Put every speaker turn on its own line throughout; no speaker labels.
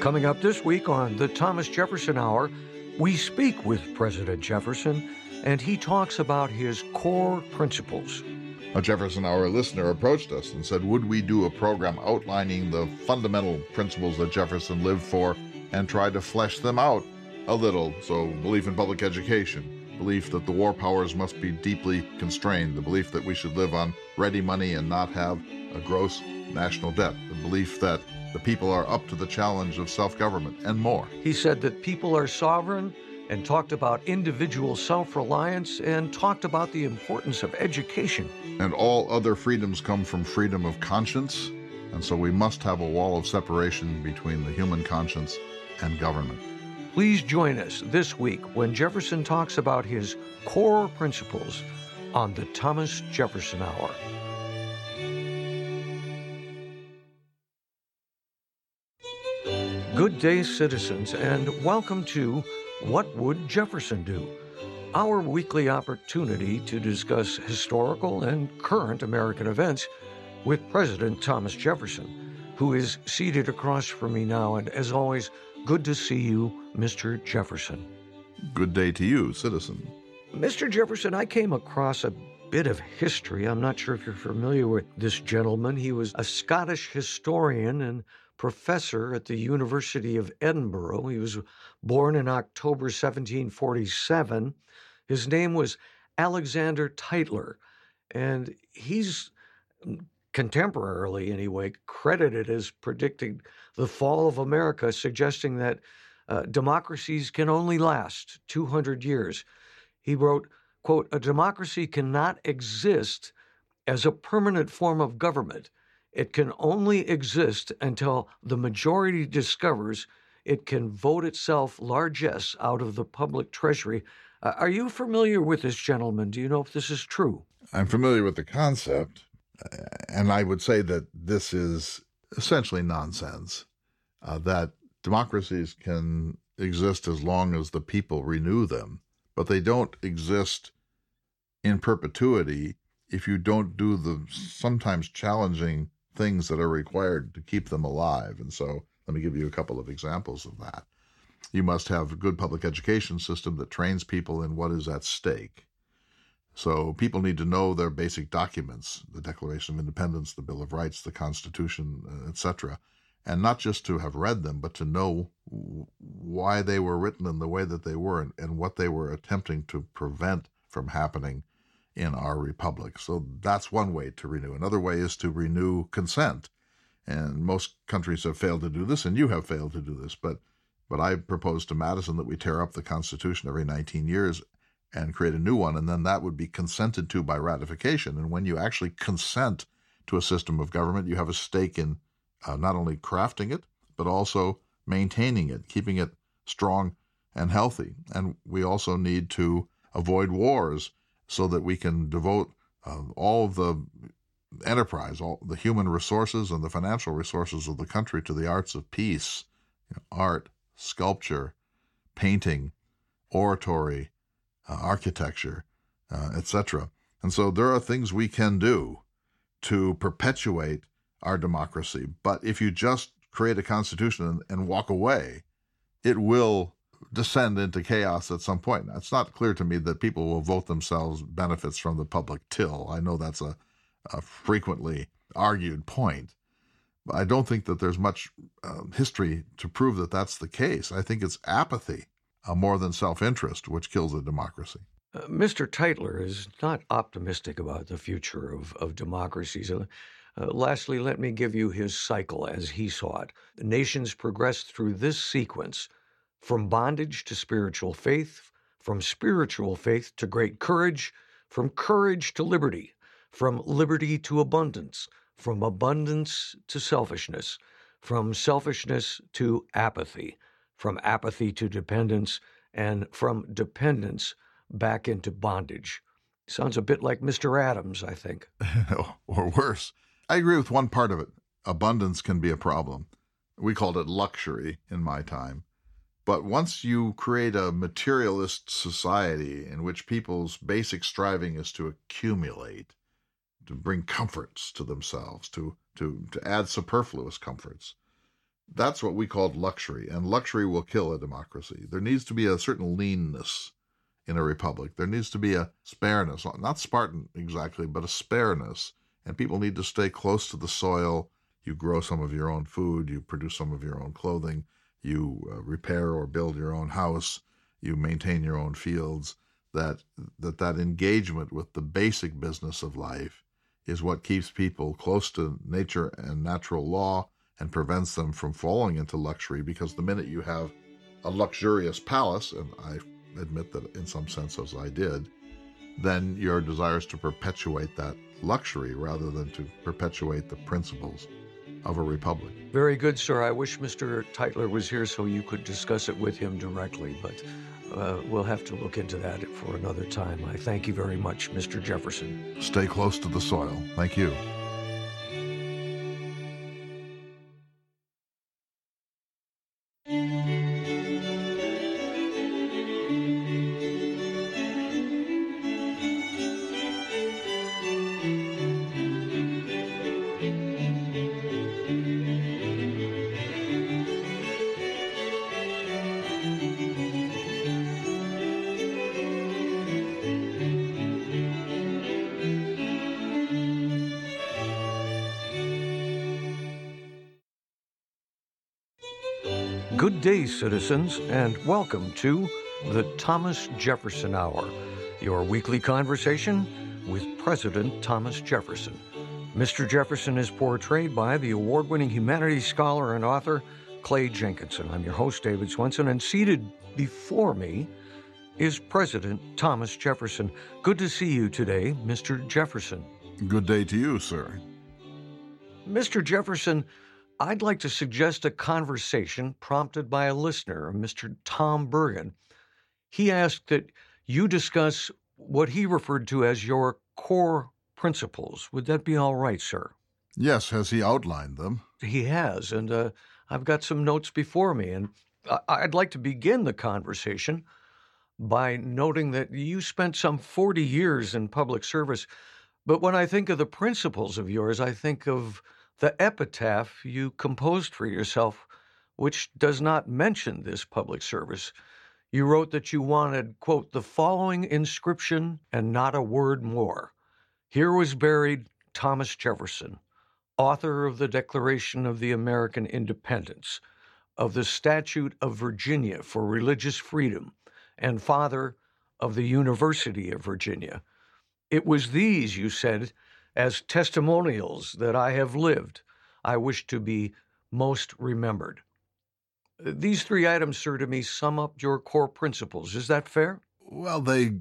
Coming up this week on the Thomas Jefferson Hour, we speak with President Jefferson and he talks about his core principles.
A Jefferson Hour listener approached us and said, Would we do a program outlining the fundamental principles that Jefferson lived for and try to flesh them out a little? So, belief in public education, belief that the war powers must be deeply constrained, the belief that we should live on ready money and not have a gross national debt, the belief that the people are up to the challenge of self government, and more.
He said that people are sovereign and talked about individual self reliance and talked about the importance of education.
And all other freedoms come from freedom of conscience, and so we must have a wall of separation between the human conscience and government.
Please join us this week when Jefferson talks about his core principles on the Thomas Jefferson Hour. Good day, citizens, and welcome to What Would Jefferson Do? Our weekly opportunity to discuss historical and current American events with President Thomas Jefferson, who is seated across from me now. And as always, good to see you, Mr. Jefferson.
Good day to you, citizen.
Mr. Jefferson, I came across a bit of history. I'm not sure if you're familiar with this gentleman. He was a Scottish historian and professor at the University of Edinburgh. He was born in October 1747. His name was Alexander Tytler, and he's contemporarily, anyway, credited as predicting the fall of America, suggesting that uh, democracies can only last 200 years. He wrote, quote, a democracy cannot exist as a permanent form of government it can only exist until the majority discovers it can vote itself largesse out of the public treasury. Uh, are you familiar with this gentleman? Do you know if this is true?
I'm familiar with the concept, and I would say that this is essentially nonsense. Uh, that democracies can exist as long as the people renew them, but they don't exist in perpetuity if you don't do the sometimes challenging things that are required to keep them alive. And so let me give you a couple of examples of that. You must have a good public education system that trains people in what is at stake. So people need to know their basic documents, the Declaration of Independence, the Bill of Rights, the Constitution, uh, etc., and not just to have read them, but to know why they were written in the way that they were and, and what they were attempting to prevent from happening in our republic. So that's one way to renew. Another way is to renew consent. And most countries have failed to do this, and you have failed to do this. But but I proposed to Madison that we tear up the Constitution every 19 years and create a new one, and then that would be consented to by ratification. And when you actually consent to a system of government, you have a stake in uh, not only crafting it, but also maintaining it, keeping it strong and healthy. And we also need to avoid wars so that we can devote uh, all of the enterprise, all the human resources and the financial resources of the country to the arts of peace, you know, art, sculpture, painting, oratory, uh, architecture, uh, etc. And so there are things we can do to perpetuate our democracy. But if you just create a constitution and, and walk away, it will descend into chaos at some point. It's not clear to me that people will vote themselves benefits from the public till. I know that's a, a frequently argued point. But I don't think that there's much uh, history to prove that that's the case. I think it's apathy uh, more than self interest which kills a democracy.
Uh, Mr. Tytler is not optimistic about the future of, of democracies. Uh, lastly, let me give you his cycle as he saw it. Nations progress through this sequence from bondage to spiritual faith, from spiritual faith to great courage, from courage to liberty, from liberty to abundance, from abundance to selfishness, from selfishness to apathy, from apathy to dependence, and from dependence back into bondage. Sounds a bit like Mr. Adams, I think.
or worse. I agree with one part of it. Abundance can be a problem. We called it luxury in my time. But once you create a materialist society in which people's basic striving is to accumulate, to bring comforts to themselves, to, to, to add superfluous comforts, That's what we called luxury, and luxury will kill a democracy. There needs to be a certain leanness in a republic. There needs to be a spareness, not Spartan exactly, but a spareness. And people need to stay close to the soil. You grow some of your own food, you produce some of your own clothing, you uh, repair or build your own house, you maintain your own fields. That, that that engagement with the basic business of life is what keeps people close to nature and natural law and prevents them from falling into luxury because the minute you have a luxurious palace, and I admit that in some sense as I did, then your desire is to perpetuate that luxury rather than to perpetuate the principles of a republic.
Very good, sir. I wish Mr. Tytler was here so you could discuss it with him directly, but uh, we'll have to look into that for another time. I thank you very much, Mr. Jefferson.
Stay close to the soil. Thank you.
Citizens, and welcome to the Thomas Jefferson Hour, your weekly conversation with President Thomas Jefferson. Mr. Jefferson is portrayed by the award winning humanities scholar and author Clay Jenkinson. I'm your host, David Swenson, and seated before me is President Thomas Jefferson. Good to see you today, Mr. Jefferson.
Good day to you, sir.
Mr. Jefferson, I'd like to suggest a conversation prompted by a listener, Mr. Tom Bergen. He asked that you discuss what he referred to as your core principles. Would that be all right, sir?
Yes. Has he outlined them?
He has, and uh, I've got some notes before me, and I'd like to begin the conversation by noting that you spent some 40 years in public service. But when I think of the principles of yours, I think of the epitaph you composed for yourself, which does not mention this public service. You wrote that you wanted, quote, the following inscription and not a word more. Here was buried Thomas Jefferson, author of the Declaration of the American Independence, of the Statute of Virginia for Religious Freedom, and father of the University of Virginia. It was these, you said, as testimonials that I have lived, I wish to be most remembered. These three items, sir, to me sum up your core principles. Is that fair?
Well, they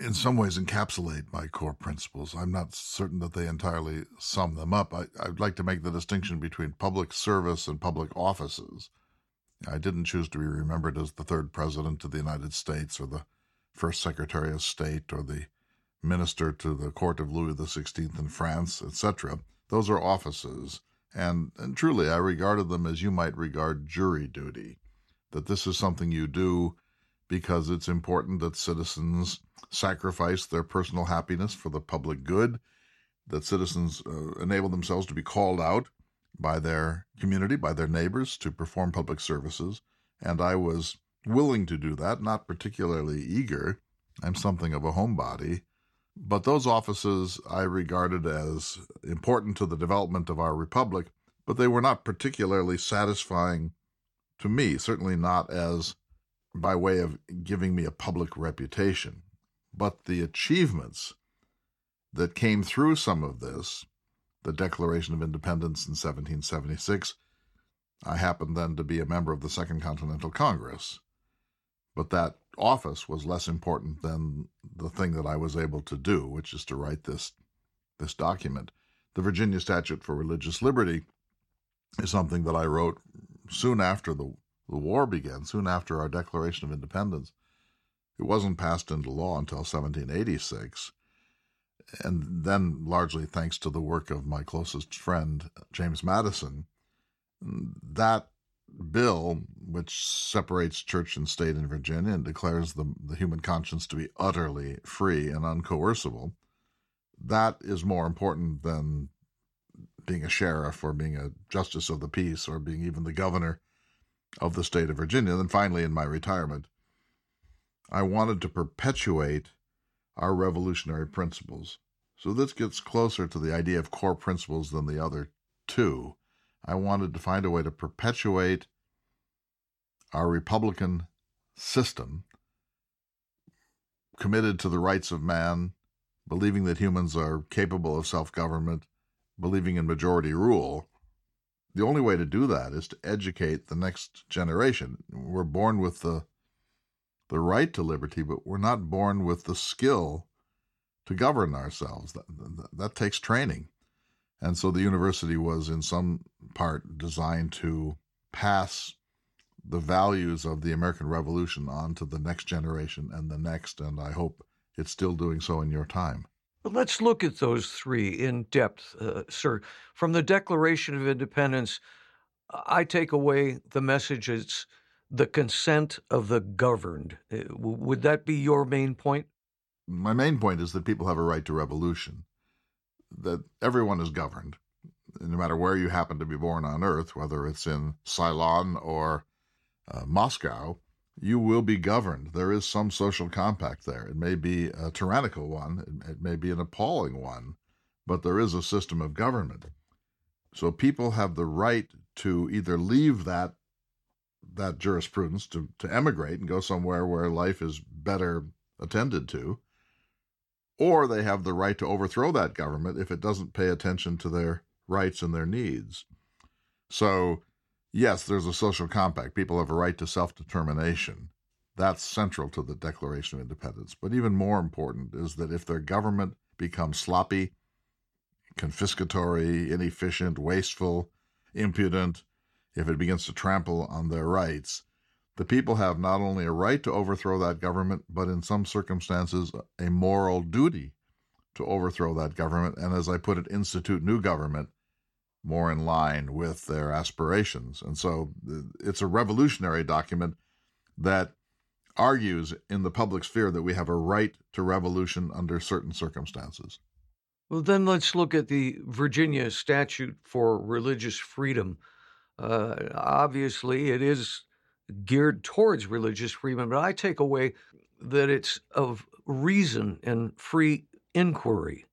in some ways encapsulate my core principles. I'm not certain that they entirely sum them up. I, would like to make the distinction between public service and public offices. I didn't choose to be remembered as the third president of the United States or the first secretary of state or the minister to the court of Louis XVI in France, etc. Those are offices, and, and truly I regarded them as you might regard jury duty, that this is something you do because it's important that citizens sacrifice their personal happiness for the public good, that citizens uh, enable themselves to be called out by their community, by their neighbors, to perform public services. And I was willing to do that, not particularly eager. I'm something of a homebody, but those offices I regarded as important to the development of our republic, but they were not particularly satisfying to me, certainly not as by way of giving me a public reputation. But the achievements that came through some of this, the Declaration of Independence in 1776, I happened then to be a member of the Second Continental Congress. But that office was less important than the thing that I was able to do, which is to write this this document. The Virginia Statute for Religious Liberty is something that I wrote soon after the, the war began, soon after our Declaration of Independence. It wasn't passed into law until 1786. And then, largely thanks to the work of my closest friend, James Madison, that bill, which separates church and state in Virginia and declares the, the human conscience to be utterly free and uncoercible, that is more important than being a sheriff or being a justice of the peace or being even the governor of the state of Virginia. Then finally, in my retirement, I wanted to perpetuate our revolutionary principles. So this gets closer to the idea of core principles than the other two. I wanted to find a way to perpetuate our Republican system committed to the rights of man, believing that humans are capable of self government, believing in majority rule. The only way to do that is to educate the next generation. We're born with the the right to liberty, but we're not born with the skill to govern ourselves. That, that, that takes training. And so the university was, in some part, designed to pass the values of the American Revolution on to the next generation and the next. And I hope it's still doing so in your time.
Let's look at those three in depth, uh, sir. From the Declaration of Independence, I take away the message it's the consent of the governed. Uh, would that be your main point?
My main point is that people have a right to revolution, that everyone is governed, no matter where you happen to be born on earth, whether it's in Ceylon or uh, Moscow, you will be governed. There is some social compact there. It may be a tyrannical one, it, may be an appalling one, but there is a system of government. So people have the right to either leave that that jurisprudence to, to emigrate and go somewhere where life is better attended to, or they have the right to overthrow that government if it doesn't pay attention to their rights and their needs. So yes, there's a social compact. People have a right to self determination. That's central to the Declaration of Independence. But even more important is that if their government becomes sloppy, confiscatory, inefficient, wasteful, impudent, if it begins to trample on their rights, the people have not only a right to overthrow that government, but in some circumstances, a moral duty to overthrow that government, and as I put it, institute new government more in line with their aspirations. And so it's a revolutionary document that argues in the public sphere that we have a right to revolution under certain circumstances.
Well, then let's look at the Virginia statute for religious freedom. Uh, obviously, it is geared towards religious freedom, but I take away that it's of reason and free inquiry.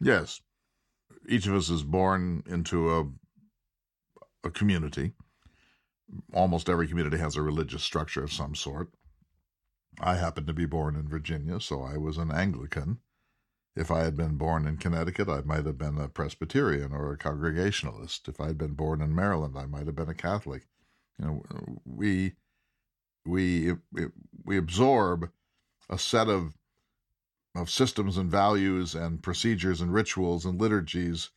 Yes each of us is born into a a community. Almost every community has a religious structure of some sort. I happened to be born in Virginia, so I was an Anglican. If I had been born in Connecticut, I might have been a Presbyterian or a Congregationalist. If I had been born in Maryland, I might have been a Catholic. You know, we we we absorb a set of of systems and values and procedures and rituals and liturgies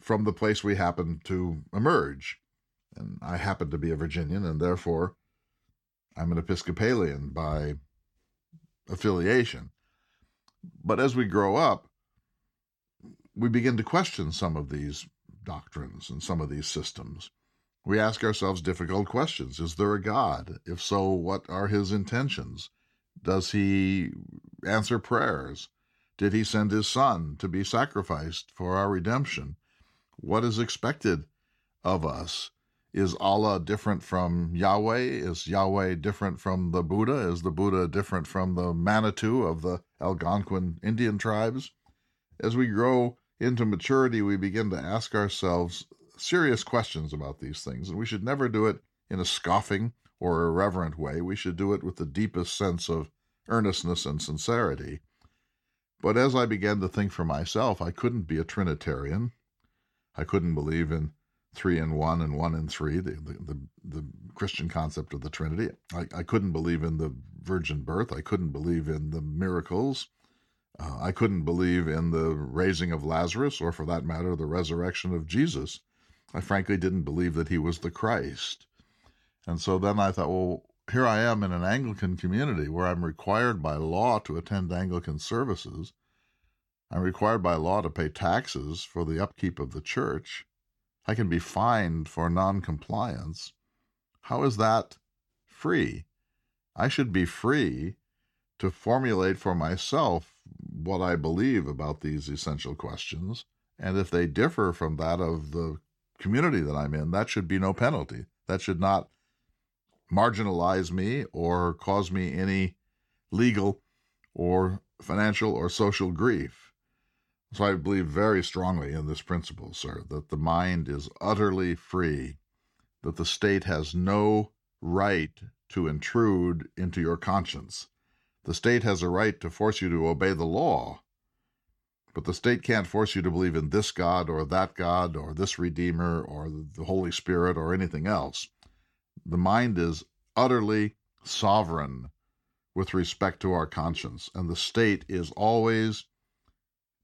from the place we happen to emerge. And I happen to be a Virginian, and therefore I'm an Episcopalian by affiliation. But as we grow up, we begin to question some of these doctrines and some of these systems. We ask ourselves difficult questions. Is there a God? If so, what are his intentions? Does he answer prayers? Did he send his son to be sacrificed for our redemption? What is expected of us? Is Allah different from Yahweh? Is Yahweh different from the Buddha? Is the Buddha different from the Manitou of the Algonquin Indian tribes? As we grow into maturity, we begin to ask ourselves serious questions about these things, and we should never do it in a scoffing or irreverent way. We should do it with the deepest sense of earnestness and sincerity. But as I began to think for myself, I couldn't be a Trinitarian. I couldn't believe in three in one and one in three, the, the, the, the Christian concept of the Trinity. I, I couldn't believe in the virgin birth. I couldn't believe in the miracles. Uh, I couldn't believe in the raising of Lazarus, or for that matter, the resurrection of Jesus. I frankly didn't believe that he was the Christ. And so then I thought, well, here I am in an Anglican community where I'm required by law to attend Anglican services. I'm required by law to pay taxes for the upkeep of the church. I can be fined for noncompliance. How is that free? I should be free to formulate for myself what I believe about these essential questions And if they differ from that of the community that I'm in, that should be no penalty. That should not marginalize me or cause me any legal or financial or social grief. So I believe very strongly in this principle, sir, that the mind is utterly free, that the state has no right to intrude into your conscience. The state has a right to force you to obey the law, but the state can't force you to believe in this God or that God or this Redeemer or the Holy Spirit or anything else. The mind is utterly sovereign with respect to our conscience, and the state is always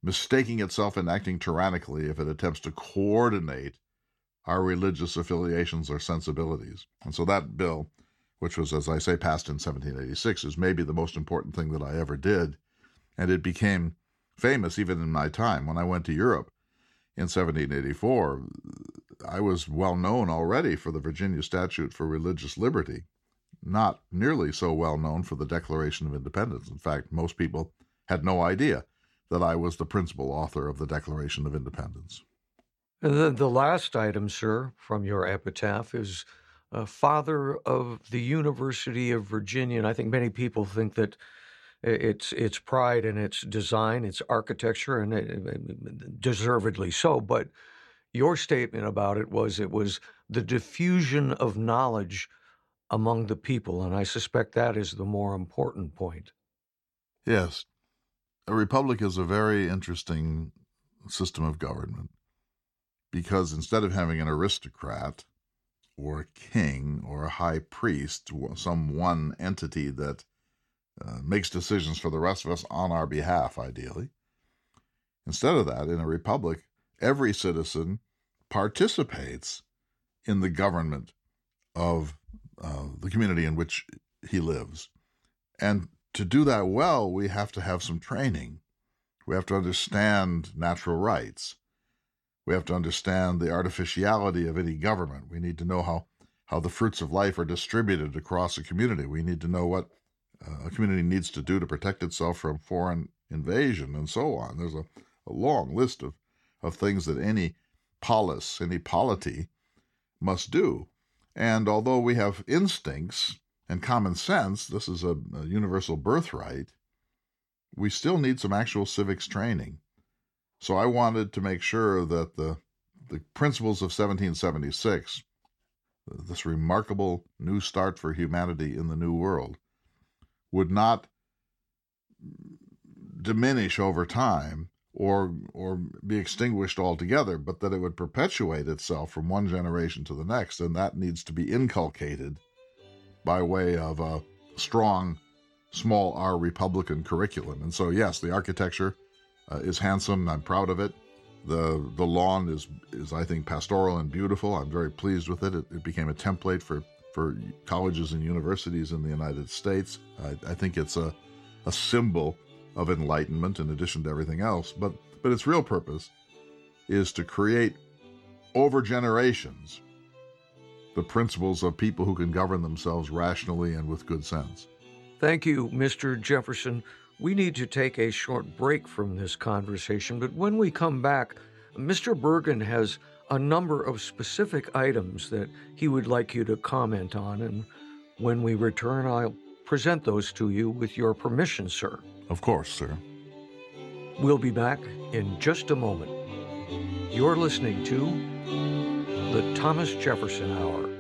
mistaking itself and acting tyrannically if it attempts to coordinate our religious affiliations or sensibilities. And so that bill, which was, as I say, passed in 1786, is maybe the most important thing that I ever did. And it became famous even in my time. When I went to Europe in 1784, I was well known already for the Virginia Statute for Religious Liberty, not nearly so well known for the Declaration of Independence. In fact, most people had no idea that I was the principal author of the Declaration of Independence.
And then the last item, sir, from your epitaph is uh, father of the University of Virginia. And I think many people think that its its pride and its design, its architecture, and it, deservedly so. But your statement about it was it was the diffusion of knowledge among the people, and I suspect that is the more important point.
Yes, a republic is a very interesting system of government because instead of having an aristocrat or a king or a high priest, some one entity that uh, makes decisions for the rest of us on our behalf, ideally. Instead of that, in a republic, every citizen participates in the government of uh, the community in which he lives. And to do that well, we have to have some training. We have to understand natural rights. We have to understand the artificiality of any government. We need to know how, how the fruits of life are distributed across a community. We need to know what Uh, a community needs to do to protect itself from foreign invasion and so on. There's a, a long list of, of things that any polis, any polity must do. And although we have instincts and common sense, this is a, a universal birthright, we still need some actual civics training. So I wanted to make sure that the the principles of 1776, this remarkable new start for humanity in the New World, would not diminish over time or or be extinguished altogether, but that it would perpetuate itself from one generation to the next, and that needs to be inculcated by way of a strong, small R Republican curriculum. And so, yes, the architecture uh, is handsome. I'm proud of it. the The lawn is is I think pastoral and beautiful. I'm very pleased with it. It, it became a template for for colleges and universities in the United States. I, I think it's a, a symbol of enlightenment in addition to everything else. But, but its real purpose is to create over generations the principles of people who can govern themselves rationally and with good sense.
Thank you, Mr. Jefferson. We need to take a short break from this conversation, but when we come back, Mr. Bergen has a number of specific items that he would like you to comment on. And when we return, I'll present those to you with your permission, sir.
Of course, sir.
We'll be back in just a moment. You're listening to the Thomas Jefferson Hour.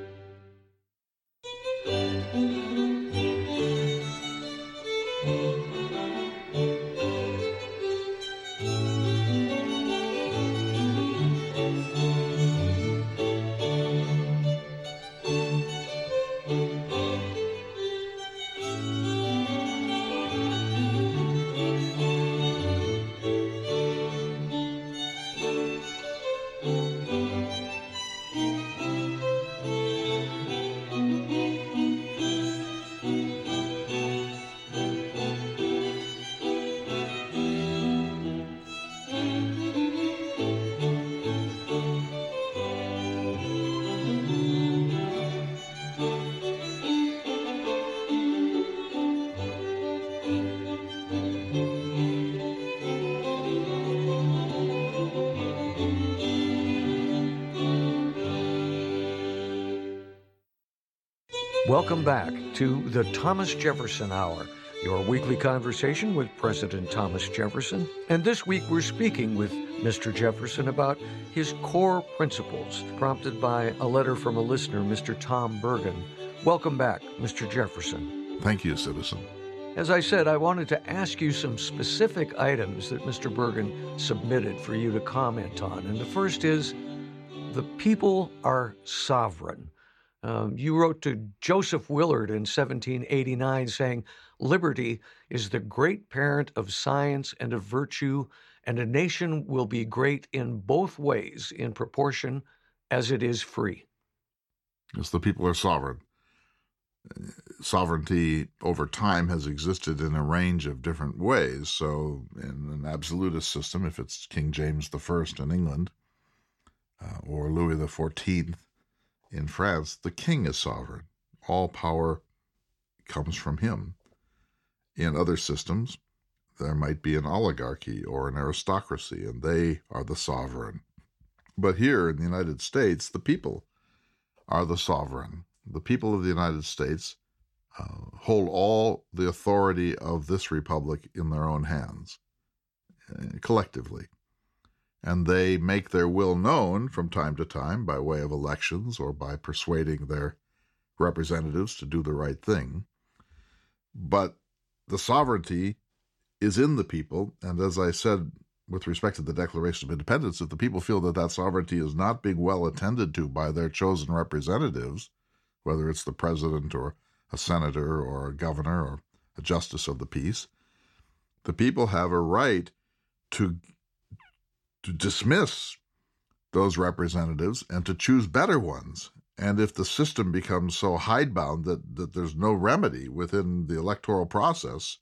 Welcome back to the Thomas Jefferson Hour, your weekly conversation with President Thomas Jefferson. And this week we're speaking with Mr. Jefferson about his core principles, prompted by a letter from a listener, Mr. Tom Bergen. Welcome back, Mr. Jefferson.
Thank you, citizen.
As I said, I wanted to ask you some specific items that Mr. Bergen submitted for you to comment on. And the first is the people are sovereign. Um, you wrote to Joseph Willard in 1789 saying, Liberty is the great parent of science and of virtue, and a nation will be great in both ways in proportion as it is free.
Yes, the people are sovereign. Sovereignty over time has existed in a range of different ways. So, in an absolutist system, if it's King James I in England uh, or Louis XIV in France, the king is sovereign. All power comes from him. In other systems, there might be an oligarchy or an aristocracy, and they are the sovereign. But here in the United States, the people are the sovereign. The people of the United States uh, hold all the authority of this republic in their own hands, uh, collectively and they make their will known from time to time by way of elections or by persuading their representatives to do the right thing. But the sovereignty is in the people, and as I said with respect to the Declaration of Independence, if the people feel that that sovereignty is not being well attended to by their chosen representatives, whether it's the president or a senator or a governor or a justice of the peace, the people have a right to to dismiss those representatives and to choose better ones. And if the system becomes so hidebound that, that there's no remedy within the electoral process,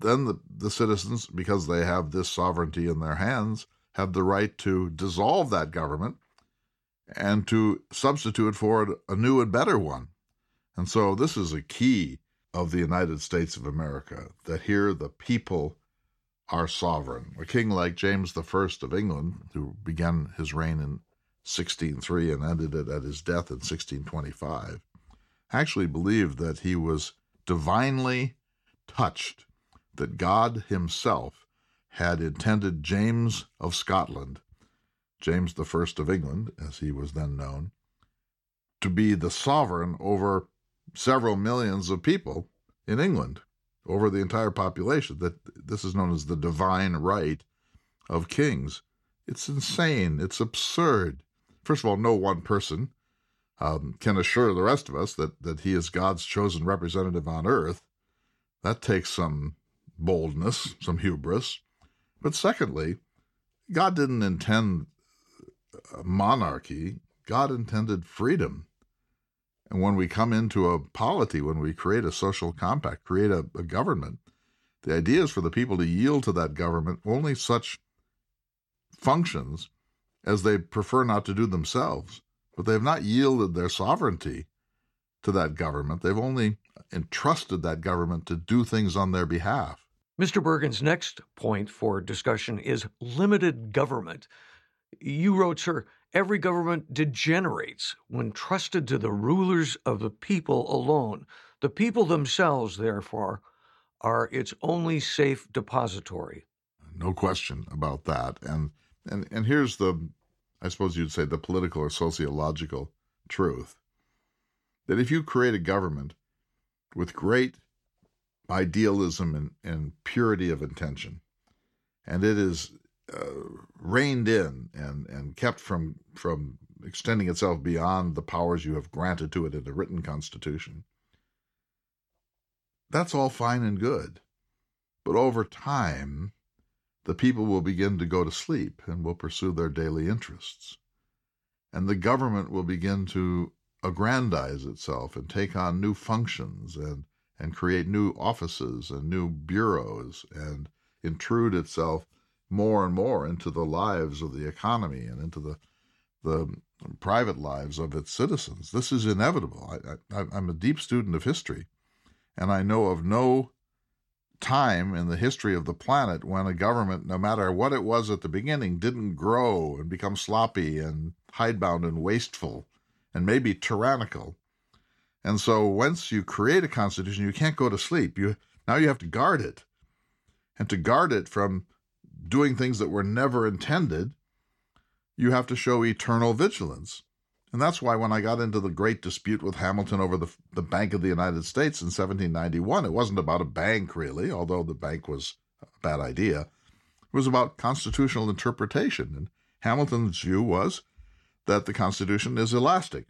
then the, the citizens, because they have this sovereignty in their hands, have the right to dissolve that government and to substitute for it a new and better one. And so this is a key of the United States of America that here the people are sovereign. A king like James I of England, who began his reign in 1603 and ended it at his death in 1625, actually believed that he was divinely touched, that God himself had intended James of Scotland, James I of England, as he was then known, to be the sovereign over several millions of people in England over the entire population. That this is known as the divine right of kings. It's insane. It's absurd. First of all, no one person um, can assure the rest of us that, that he is God's chosen representative on earth. That takes some boldness, some hubris. But secondly, God didn't intend monarchy, God intended freedom. And when we come into a polity, when we create a social compact, create a, a government, the idea is for the people to yield to that government only such functions as they prefer not to do themselves. But they have not yielded their sovereignty to that government. They've only entrusted that government to do things on their behalf.
Mr. Bergen's next point for discussion is limited government. You wrote, sir, every government degenerates when trusted to the rulers of the people alone. The people themselves, therefore, are its only safe depository.
No question about that. And and and here's the I suppose you'd say the political or sociological truth. That if you create a government with great idealism and, and purity of intention, and it is uh, reined in and, and kept from from extending itself beyond the powers you have granted to it in the written constitution. That's all fine and good. But over time, the people will begin to go to sleep and will pursue their daily interests. And the government will begin to aggrandize itself and take on new functions and, and create new offices and new bureaus and intrude itself more and more into the lives of the economy and into the the private lives of its citizens. This is inevitable. I, I, I'm a deep student of history, and I know of no time in the history of the planet when a government, no matter what it was at the beginning, didn't grow and become sloppy and hidebound and wasteful and maybe tyrannical. And so once you create a constitution, you can't go to sleep. You now you have to guard it. And to guard it from doing things that were never intended, you have to show eternal vigilance. And that's why when I got into the great dispute with Hamilton over the, the Bank of the United States in 1791, it wasn't about a bank really, although the bank was a bad idea. It was about constitutional interpretation. And Hamilton's view was that the Constitution is elastic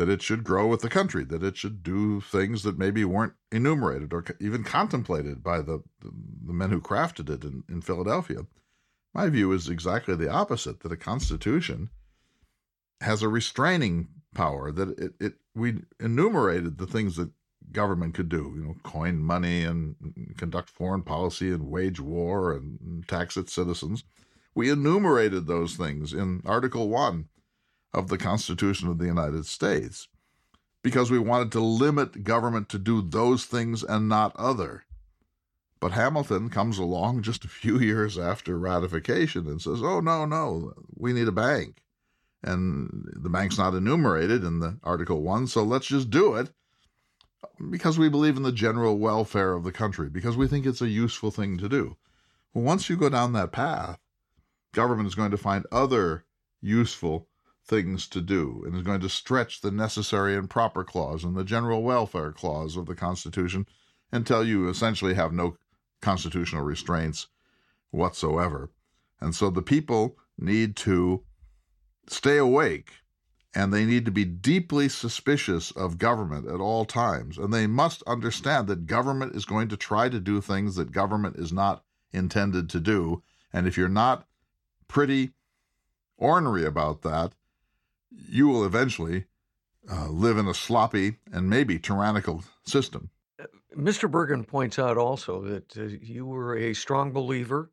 that it should grow with the country, that it should do things that maybe weren't enumerated or even contemplated by the, the men who crafted it in, in Philadelphia. My view is exactly the opposite that a constitution has a restraining power, that it, it we enumerated the things that government could do, you know, coin money and conduct foreign policy and wage war and tax its citizens. We enumerated those things in Article 1 of the Constitution of the United States because we wanted to limit government to do those things and not other. But Hamilton comes along just a few years after ratification and says, oh, no, no, we need a bank. And the bank's not enumerated in the Article 1, so let's just do it because we believe in the general welfare of the country, because we think it's a useful thing to do. Well, once you go down that path, government is going to find other useful things to do and is going to stretch the necessary and proper clause and the general welfare clause of the Constitution until you essentially have no constitutional restraints whatsoever. And so the people need to stay awake and they need to be deeply suspicious of government at all times. And they must understand that government is going to try to do things that government is not intended to do. And if you're not pretty ornery about that, you will eventually uh, live in a sloppy and maybe tyrannical system.
Uh, Mr. Bergen points out also that uh, you were a strong believer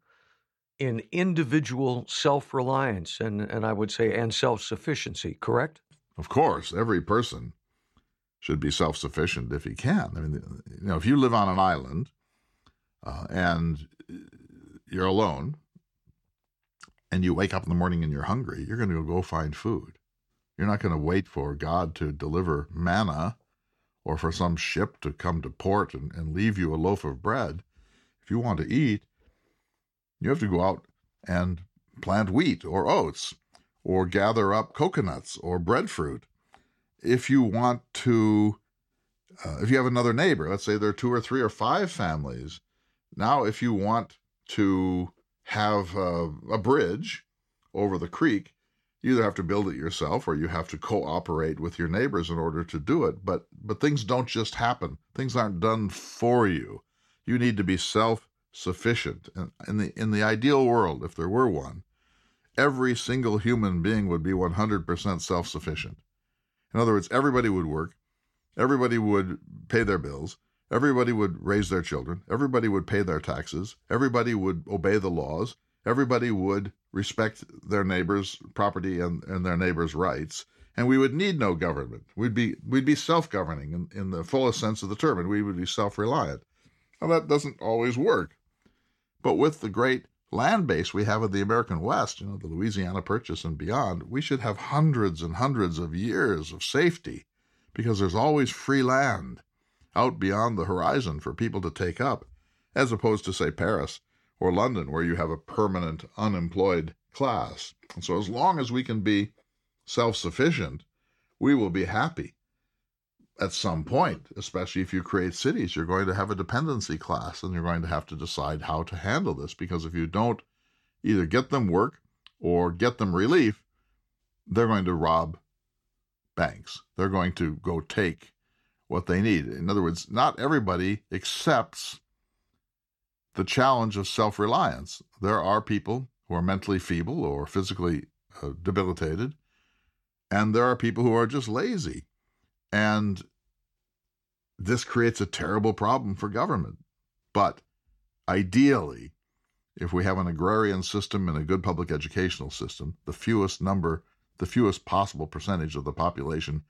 in individual self reliance and, and I would say and self sufficiency, correct?
Of course, every person should be self sufficient if he can. I mean, you know, if you live on an island uh, and you're alone and you wake up in the morning and you're hungry, you're going to go find food. You're not going to wait for God to deliver manna or for some ship to come to port and, and leave you a loaf of bread. If you want to eat, you have to go out and plant wheat or oats or gather up coconuts or breadfruit. If you want to, uh, if you have another neighbor, let's say there are two or three or five families. Now, if you want to have uh, a bridge over the creek, you either have to build it yourself or you have to cooperate with your neighbors in order to do it. But but things don't just happen. Things aren't done for you. You need to be self sufficient and in the in the ideal world if there were one every single human being would be 100% self sufficient in other words everybody would work. Everybody would pay their bills. Everybody would raise their children. Everybody would pay their taxes. Everybody would obey the laws. Everybody would respect their neighbors' property and, and their neighbors' rights, and we would need no government. We'd be we'd be self-governing in, in the fullest sense of the term, and we would be self-reliant. Now that doesn't always work. But with the great land base we have in the American West, you know, the Louisiana Purchase and beyond, we should have hundreds and hundreds of years of safety because there's always free land out beyond the horizon for people to take up, as opposed to, say, Paris, or London, where you have a permanent unemployed class. And so, as long as we can be self sufficient, we will be happy. At some point, especially if you create cities, you're going to have a dependency class and you're going to have to decide how to handle this because if you don't either get them work or get them relief, they're going to rob banks. They're going to go take what they need. In other words, not everybody accepts the challenge of self reliance. There are people who are mentally feeble or physically uh, debilitated, and there are people who are just lazy. And this creates a terrible problem for government. But ideally, if we have an agrarian system and a good public educational system, the fewest number, the fewest possible percentage of the population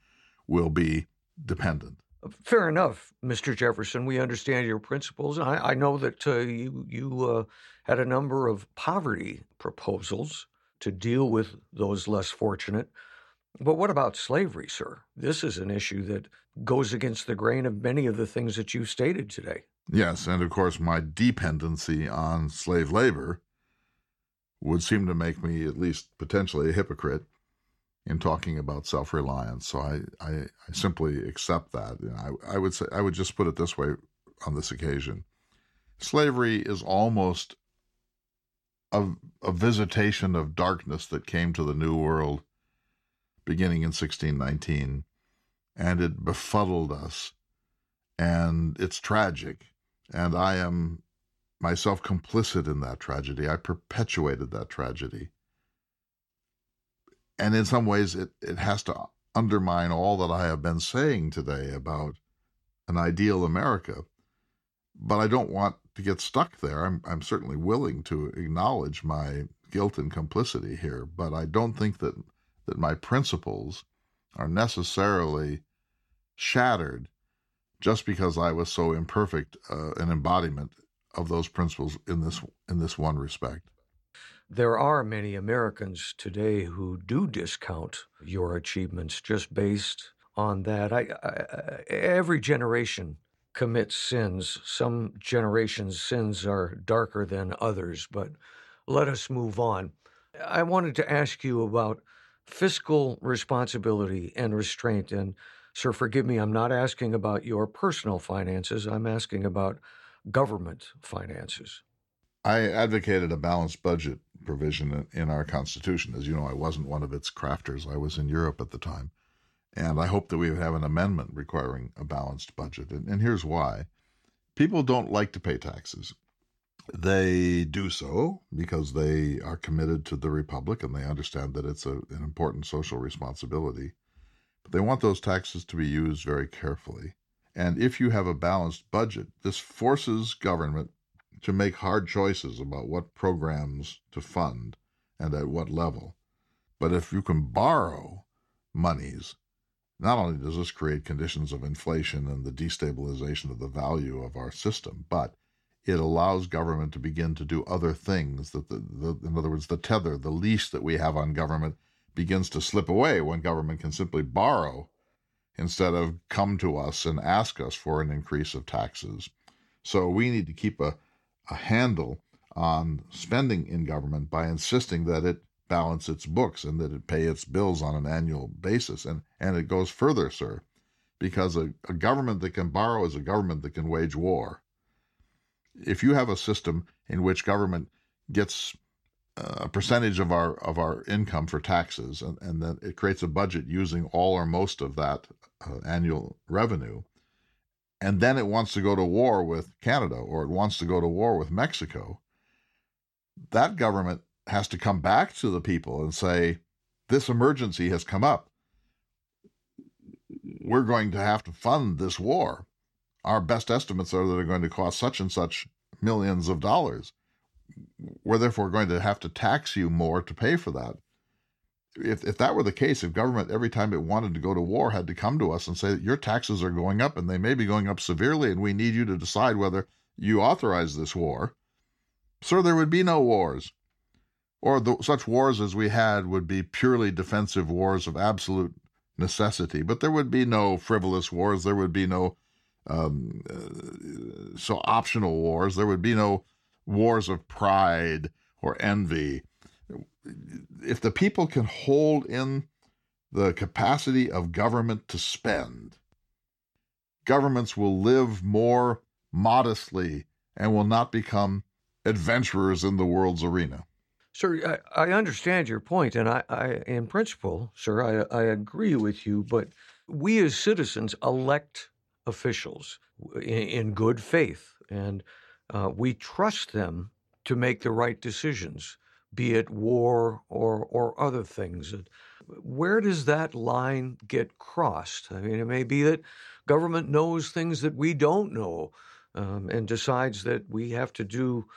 will be dependent.
Fair enough, Mr. Jefferson. We understand your principles. I, I know that uh, you you uh, had a number of poverty proposals to deal with those less fortunate. But what about slavery, sir? This is an issue that goes against the grain of many of the things that you stated today.
Yes, and of course, my dependency on slave labor would seem to make me at least potentially a hypocrite in talking about self-reliance. So I, I, I simply accept that. I, I would say I would just put it this way on this occasion: slavery is almost a, a visitation of darkness that came to the New World beginning in 1619, and it befuddled us, and it's tragic, and I am myself complicit in that tragedy. I perpetuated that tragedy. And in some ways, it, it has to undermine all that I have been saying today about an ideal America. But I don't want to get stuck there. I'm, I'm certainly willing to acknowledge my guilt and complicity here, but I don't think that, that my principles are necessarily shattered just because I was so imperfect uh, an embodiment of those principles in this in this one respect.
There are many Americans today who do discount your achievements just based on that. I, I, every generation commits sins. Some generations' sins are darker than others, but let us move on. I wanted to ask you about fiscal responsibility and restraint. And, sir, forgive me, I'm not asking about your personal finances, I'm asking about government finances.
I advocated a balanced budget provision in our Constitution. As you know, I wasn't one of its crafters. I was in Europe at the time. And I hope that we would have an amendment requiring a balanced budget. And, and here's why people don't like to pay taxes. They do so because they are committed to the Republic and they understand that it's a, an important social responsibility. But they want those taxes to be used very carefully. And if you have a balanced budget, this forces government to make hard choices about what programs to fund and at what level. But if you can borrow monies, not only does this create conditions of inflation and the destabilization of the value of our system, but it allows government to begin to do other things that the, the, in other words the tether the leash that we have on government begins to slip away when government can simply borrow instead of come to us and ask us for an increase of taxes. So we need to keep a, a handle on spending in government by insisting that it balance its books and that it pay its bills on an annual basis. And, and it goes further, sir, because a, a government that can borrow is a government that can wage war. If you have a system in which government gets a percentage of our of our income for taxes, and, and then it creates a budget using all or most of that uh, annual revenue, and then it wants to go to war with Canada or it wants to go to war with Mexico, that government has to come back to the people and say, "This emergency has come up. We're going to have to fund this war. Our best estimates are that are going to cost such and such millions of dollars." we're therefore going to have to tax you more to pay for that. If, if that were the case, if government every time it wanted to go to war had to come to us and say that your taxes are going up and they may be going up severely and we need you to decide whether you authorize this war, sir, there would be no wars. Or the, such wars as we had would be purely defensive wars of absolute necessity, but there would be no frivolous wars. There would be no um, uh, so optional wars. There would be no wars of pride or envy. If the people can hold in the capacity of government to spend, governments will live more modestly and will not become adventurers in the world's arena.
Sir, I, I understand your point, and I, I, in principle, sir, I, I agree with you. But we as citizens elect officials in, in good faith, and uh, we trust them to make the right decisions, be it war or or other things. Where does that line get crossed? I mean, it may be that government knows things that we don't know, um, and decides that we have to do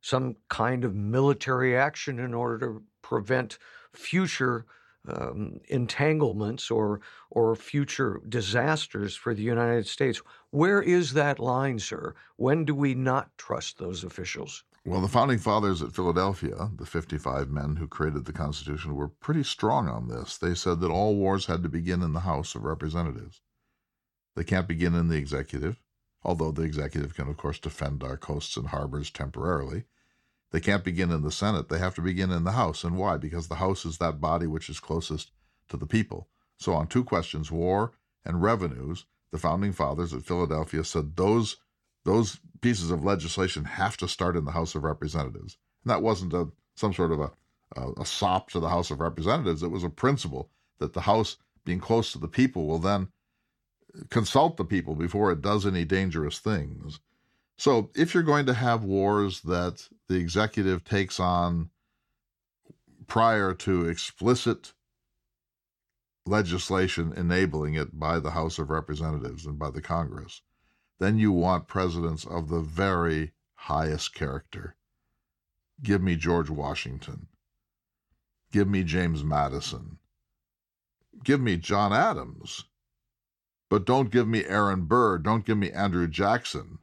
some kind of military action in order to prevent future um, entanglements or or future disasters for the United States. Where is that line, sir? When do we not trust those officials?
Well, the founding fathers at Philadelphia, the 55 men who created the Constitution, were pretty strong on this. They said that all wars had to begin in the House of Representatives. They can't begin in the executive, although the executive can, of course, defend our coasts and harbors temporarily. They can't begin in the Senate. They have to begin in the House. And why? Because the House is that body which is closest to the people. So, on two questions, war and revenues, the founding fathers at Philadelphia said those those pieces of legislation have to start in the House of Representatives. And that wasn't a some sort of a, a, a sop to the House of Representatives. It was a principle that the House, being close to the people, will then consult the people before it does any dangerous things. So if you're going to have wars that the executive takes on prior to explicit legislation enabling it by the House of Representatives and by the Congress, then you want presidents of the very highest character. Give me George Washington. Give me James Madison. Give me John Adams. But don't give me Aaron Burr. Don't give me Andrew Jackson.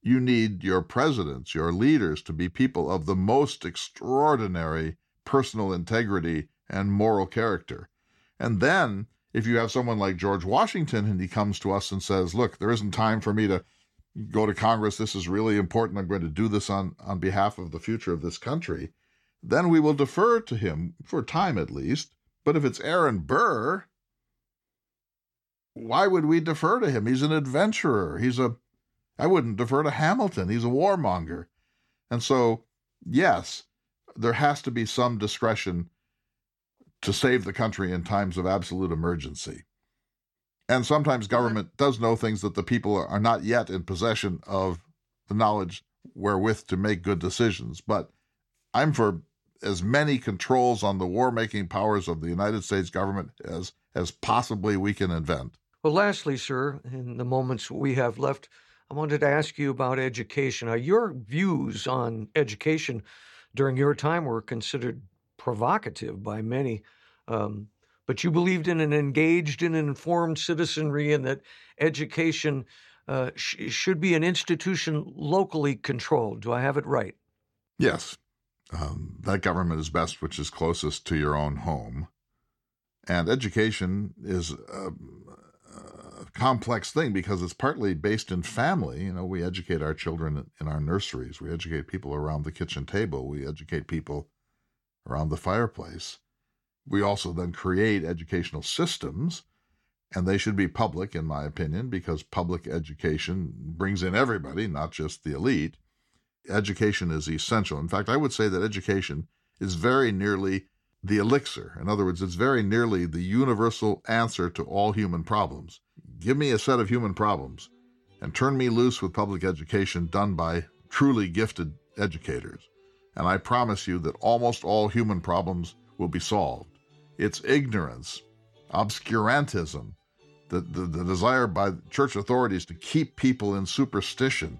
You need your presidents, your leaders, to be people of the most extraordinary personal integrity and moral character. And then, if you have someone like George Washington and he comes to us and says, Look, there isn't time for me to go to Congress. This is really important. I'm going to do this on, on behalf of the future of this country. Then we will defer to him for time at least. But if it's Aaron Burr, why would we defer to him? He's an adventurer. He's a I wouldn't defer to Hamilton. He's a warmonger. And so, yes, there has to be some discretion to save the country in times of absolute emergency. And sometimes government does know things that the people are not yet in possession of the knowledge wherewith to make good decisions. But I'm for as many controls on the war making powers of the United States government as, as possibly we can invent.
Well, lastly, sir, in the moments we have left, I wanted to ask you about education. Are your views on education during your time were considered provocative by many, um, but you believed in an engaged and informed citizenry and that education uh, sh- should be an institution locally controlled. Do I have it right?
Yes. Um, that government is best which is closest to your own home. And education is a complex thing because it's partly based in family. You know, we educate our children in our nurseries, we educate people around the kitchen table, we educate people around the fireplace. We also then create educational systems, and they should be public, in my opinion, because public education brings in everybody, not just the elite. Education is essential. In fact, I would say that education is very nearly the elixir. In other words, it's very nearly the universal answer to all human problems. Give me a set of human problems and turn me loose with public education done by truly gifted educators. And I promise you that almost all human problems will be solved. It's ignorance, obscurantism, the, the, the desire by church authorities to keep people in superstition,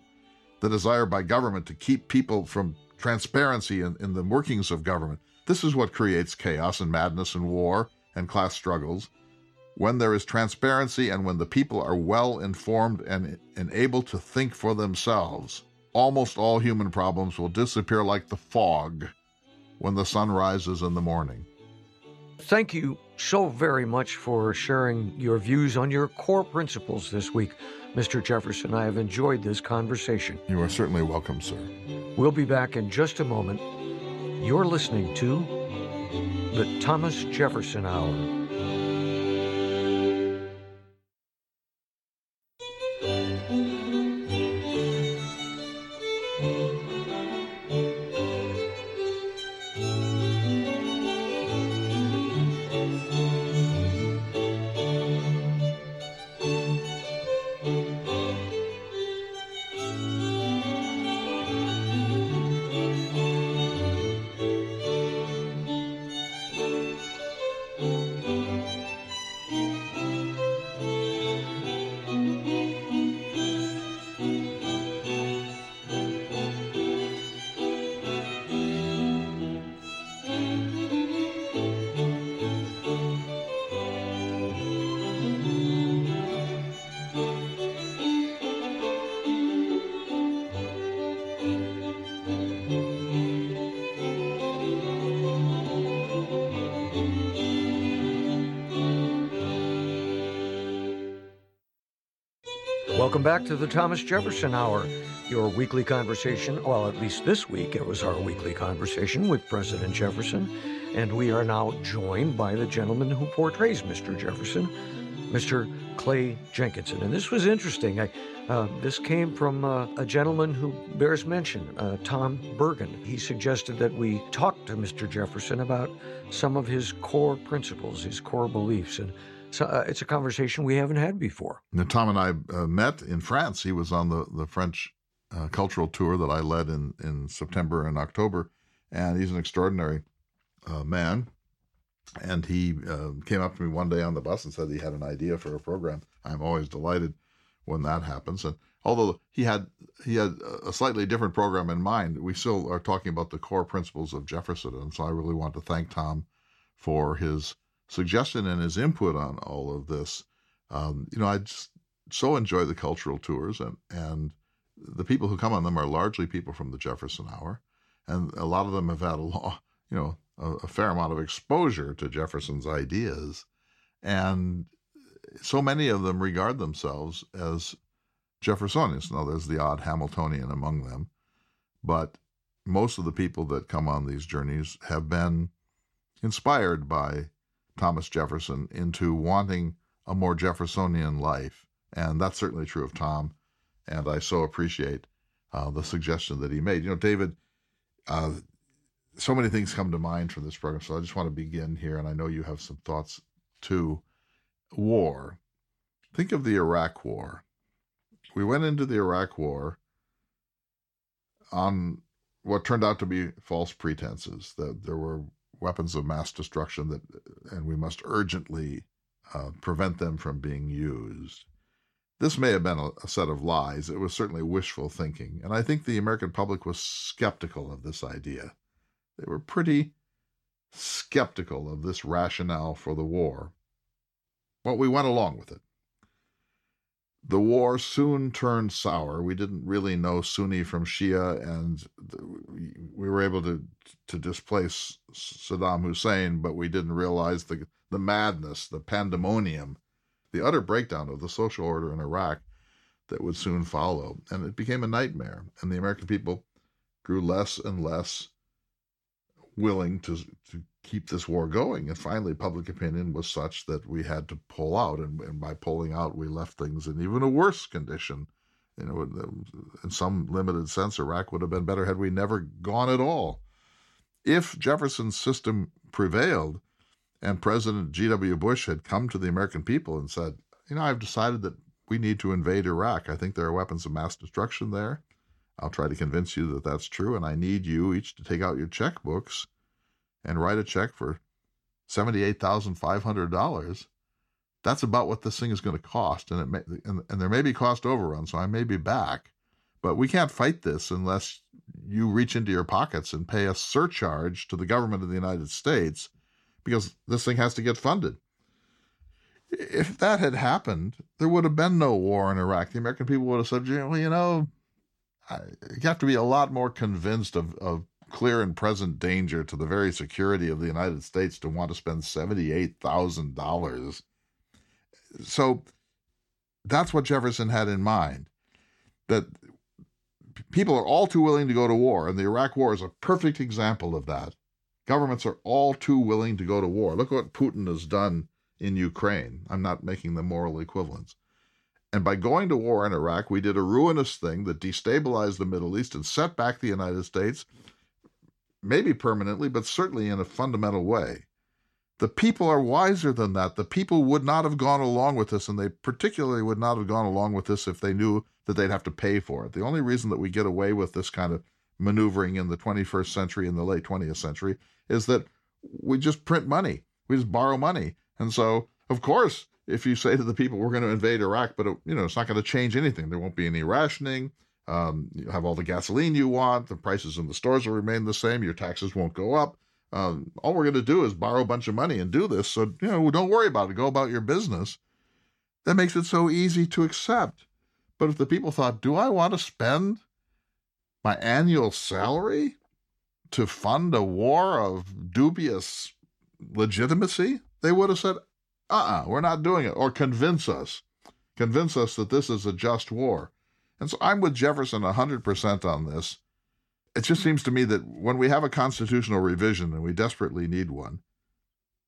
the desire by government to keep people from transparency in, in the workings of government. This is what creates chaos and madness and war and class struggles when there is transparency and when the people are well informed and, and able to think for themselves, almost all human problems will disappear like the fog when the sun rises in the morning.
Thank you so very much for sharing your views on your core principles this week, Mr. Jefferson. I have enjoyed this conversation.
You are certainly welcome, sir.
We'll be back in just a moment. You're listening to the Thomas Jefferson Hour. To the Thomas Jefferson Hour, your weekly conversation. Well, at least this week it was our weekly conversation with President Jefferson. And we are now joined by the gentleman who portrays Mr. Jefferson, Mr. Clay Jenkinson. And this was interesting. I, uh, this came from uh, a gentleman who bears mention, uh, Tom Bergen. He suggested that we talk to Mr. Jefferson about some of his core principles, his core beliefs. And so uh, it's a conversation we haven't had before.
Now, Tom and I uh, met in France. He was on the, the French uh, cultural tour that I led in, in September and October. And he's an extraordinary man. And he came up to me one day on the bus and said he had an idea for a program. I'm always delighted when that happens. And although he had he had a slightly different program in mind, we still are talking about the core principles of Jefferson. And so I really want to thank Tom for his suggestion and his input on all of this. Um, you know, I just so enjoy the cultural tours, and and the people who come on them are largely people from the Jefferson Hour, and a lot of them have had a law, you know, a, a fair amount of exposure to Jefferson's ideas, and so many of them regard themselves as Jeffersonians. Now, there's the odd Hamiltonian among them, but most of the people that come on these journeys have been inspired by Thomas Jefferson into wanting a more Jeffersonian life. And that's certainly true of Tom. And I so appreciate uh, the suggestion that he made. You know, David, uh, so many things come to mind from this program. So I just want to begin here. And I know you have some thoughts too war. Think of the Iraq War. We went into the Iraq War on what turned out to be false pretenses that there were weapons of mass destruction that and we must urgently uh, prevent them from being used. This may have been a, a, set of lies. It was certainly wishful thinking, and I think the American public was skeptical of this idea. They were pretty skeptical of this rationale for the war. But we went along with it. The war soon turned sour. We didn't really know Sunni from Shia, and we were able to to displace Saddam Hussein, but we didn't realize the the madness, the pandemonium, the utter breakdown of the social order in Iraq that would soon follow. And it became a nightmare. And the American people grew less and less willing to, to keep this war going. And finally, public opinion was such that we had to pull out. And, and by pulling out, we left things in even a worse condition. You know, in, some limited sense, Iraq would have been better had we never gone at all. If Jefferson's system prevailed and President G.W. Bush had come to the American people and said, you know, I've decided that we need to invade Iraq. I think there are weapons of mass destruction there. I'll try to convince you that that's true, and I need you each to take out your checkbooks and write a check for $78,500. That's about what this thing is going to cost, and it may, and, and there may be cost overrun, so I may be back. But we can't fight this unless you reach into your pockets and pay a surcharge to the government of the United States because this thing has to get funded. If that had happened, there would have been no war in Iraq. The American people would have said, well, you know, you have to be a lot more convinced of, of clear and present danger to the very security of the United States to want to spend $78,000. So that's what Jefferson had in mind that people are all too willing to go to war, and the Iraq War is a perfect example of that. Governments are all too willing to go to war. Look what Putin has done in Ukraine. I'm not making the moral equivalence. And by going to war in Iraq, we did a ruinous thing that destabilized the Middle East and set back the United States, maybe permanently, but certainly in a fundamental way. The people are wiser than that. The people would not have gone along with this, and they particularly would not have gone along with this if they knew that they'd have to pay for it. The only reason that we get away with this kind of maneuvering in the 21st century and the late 20th century is that we just print money, we just borrow money. And so, of course, if you say to the people, we're going to invade Iraq, but it, you know, it's not going to change anything. There won't be any rationing. Um, you have all the gasoline you want. The prices in the stores will remain the same. Your taxes won't go up. Um, all we're going to do is borrow a bunch of money and do this. So, you know, don't worry about it. Go about your business. That makes it so easy to accept. But if the people thought, do I want to spend my annual salary to fund a war of dubious legitimacy? They would have said, uh uh-uh, uh, we are not doing it, or convince us. convince us that this is a just war. And so I'm with Jefferson 100% on this. It just seems to me that when we have a constitutional revision, and we desperately need one,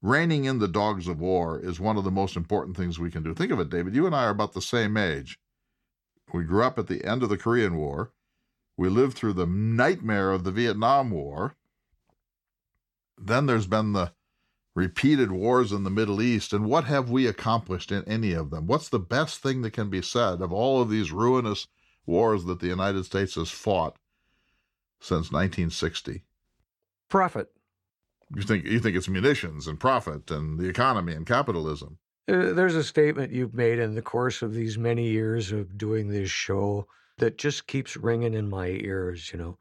reining in the dogs of war is one of the most important things we can do. Think of it, David. You and I are about the same age. We grew up at the end of the Korean War. We lived through the nightmare of the Vietnam War. Then there's been the repeated wars in the Middle East. And what have we accomplished in any of them? What's the best thing that can be said of all of these ruinous wars that the United States has fought since 1960?
Profit.
You think you think it's munitions and profit and the economy and capitalism.
Uh, there's a statement you've made in the course of these many years of doing this show that just keeps ringing in my ears, you know.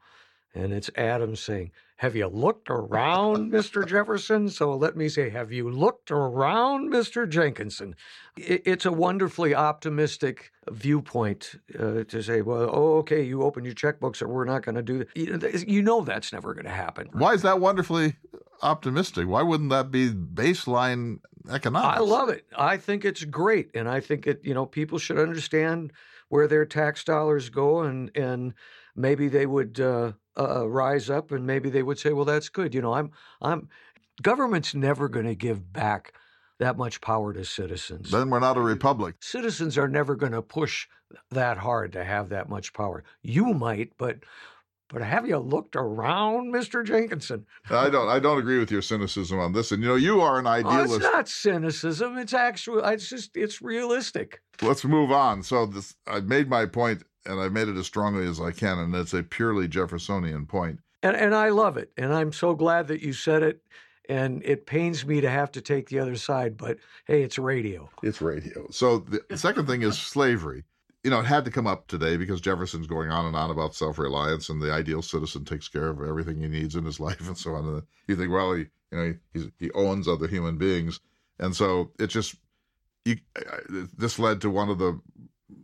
And it's Adam saying, Have you looked around, Mr. Jefferson? So let me say, Have you looked around, Mr. Jenkinson? It's a wonderfully optimistic viewpoint uh, to say, Well, oh, okay, you open your checkbooks, so we're not going to do that. You know that's never going to happen.
Why is that wonderfully optimistic? Why wouldn't that be baseline economics?
I love it. I think it's great. And I think it, you know, people should understand where their tax dollars go and, and, maybe they would uh, uh, rise up and maybe they would say, "Well, that's good." You know, I'm I'm government's never going to give back that much power to citizens.
Then we're not a republic.
Citizens are never going to push that hard to have that much power. You might, but but have you looked around, Mr. Jenkinson?
I don't. I don't agree with your cynicism on this. And you know, you are an idealist.
Oh, it's not cynicism. It's actual. It's just. It's realistic.
Let's move on. So this. I made my point and I've made it as strongly as I can, and it's a purely Jeffersonian point.
And and I love it, and I'm so glad that you said it. And it pains me to have to take the other side, but hey, it's radio.
It's radio. So the second thing is slavery. You know, it had to come up today because Jefferson's going on and on about self-reliance and the ideal citizen takes care of everything he needs in his life and so on. And you think, well, he you know he he owns other human beings, and so it just you, this led to one of the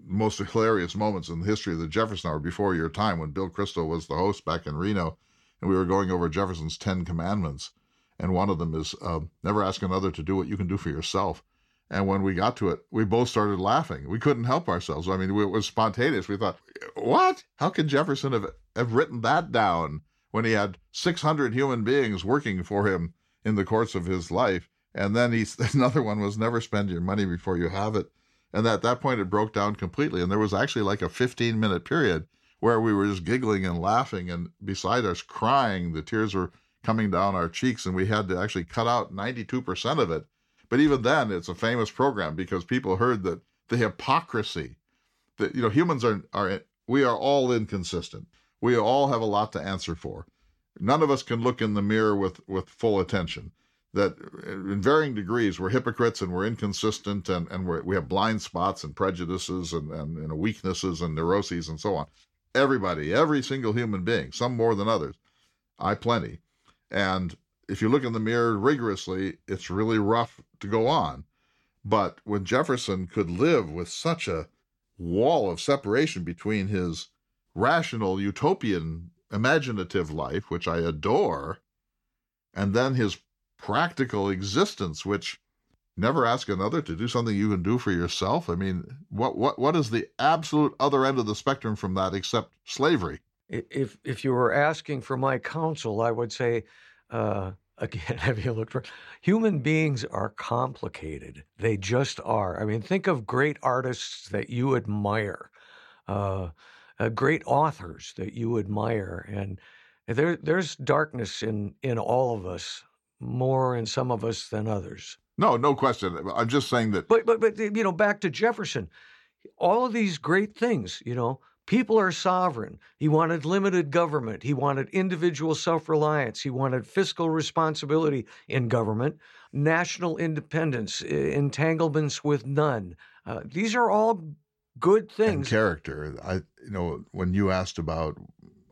most hilarious moments in the history of the Jefferson Hour before your time when Bill Kristol was the host back in Reno, and we were going over Jefferson's Ten Commandments, and one of them is uh, never ask another to do what you can do for yourself. And when we got to it, we both started laughing. We couldn't help ourselves. I mean, it was spontaneous. We thought, what? How can Jefferson have, have written that down when he had 600 human beings working for him in the course of his life? And then he's another one was never spend your money before you have it. And at that point, it broke down completely. And there was actually like a 15 minute period where we were just giggling and laughing, and beside us, crying. The tears were coming down our cheeks, and we had to actually cut out 92% of it. But even then, it's a famous program because people heard that the hypocrisy that, you know, humans are, are we are all inconsistent. We all have a lot to answer for. None of us can look in the mirror with, with full attention that uh, in varying degrees we're hypocrites and we're inconsistent and, and we have blind spots and prejudices and, and weaknesses and neuroses and so on. Everybody, every single human being, some more than others. I plenty. And if you look in the mirror rigorously, it's really rough to go on. But when Jefferson could live with such a wall of separation between his rational, utopian, imaginative life, which I adore, and then his practical existence, which never ask another to do something you can do for yourself. I mean, what what what is the absolute other end of the spectrum from that except slavery?
If if you were asking for my counsel, I would say. Uh, again, have you looked for human beings are complicated. They just are. I mean, think of great artists that you admire, uh, uh, great authors that you admire, and there there's darkness in in all of us more in some of us than others.
No, no question. I'm just saying that.
But but but you know, back to Jefferson, all of these great things. You know, people are sovereign. He wanted limited government. He wanted individual self-reliance. He wanted fiscal responsibility in government, national independence, entanglements with none. Uh, these are all good things.
And character. I you know when you asked about,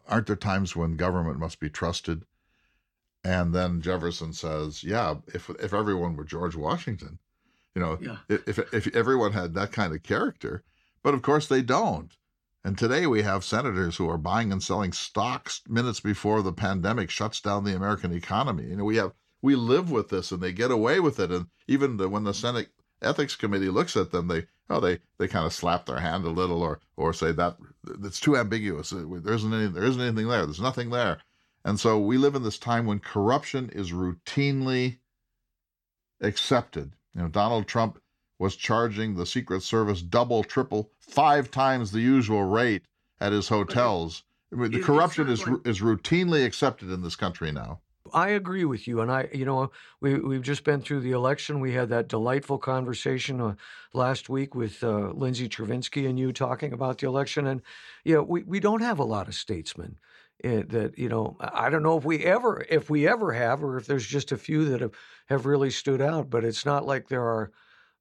aren't there times when government must be trusted? And then Jefferson says, "Yeah, if if everyone were George Washington, you know, yeah. if if everyone had that kind of character, but of course they don't. And today we have senators who are buying and selling stocks minutes before the pandemic shuts down the American economy. You know, we have we live with this, and they get away with it. And even the, when the Senate ethics committee looks at them, they oh they they kind of slap their hand a little or or say that it's too ambiguous. There isn't any there isn't anything there. There's nothing there. And so we live in this time when corruption is routinely accepted. You know, Donald Trump was charging the Secret Service double, triple, five times the usual rate at his hotels. I mean, the corruption is is routinely accepted in this country now.
I agree with you, and I, you know, we we've just been through the election. We had that delightful conversation uh, last week with uh, Lindsay Chervinsky and you talking about the election, and yeah, we we don't have a lot of statesmen uh, that you know. I don't know if we ever if we ever have, or if there's just a few that have have really stood out. But it's not like there are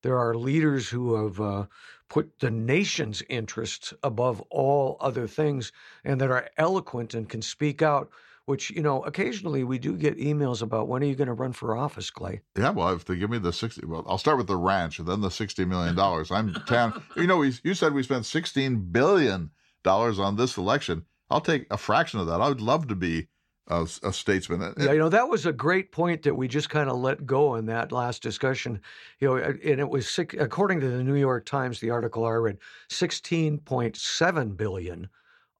there are leaders who have uh, put the nation's interests above all other things and that are eloquent and can speak out which you know occasionally we do get emails about when are you going to run for office clay
yeah well if they give me the 60 well i'll start with the ranch and then the 60 million dollars i'm town you know we, you said we spent 16 billion dollars on this election i'll take a fraction of that i would love to be a, a statesman.
Yeah, you know that was a great point that we just kind of let go in that last discussion. You know, and it was according to the New York Times, the article I read, sixteen point seven billion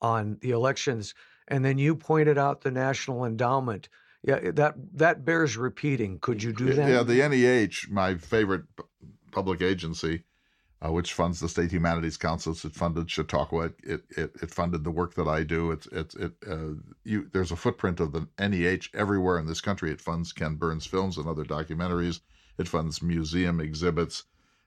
on the elections and then you pointed out the National Endowment. Yeah, that that bears repeating. Could you do that?
Yeah, the NEH, my favorite public agency, uh, which funds the State Humanities Councils. It funded Chautauqua. It, it it funded the work that I do. It's it's it. Uh, you there's a footprint of the NEH everywhere in this country. It funds Ken Burns films and other documentaries. It funds museum exhibits.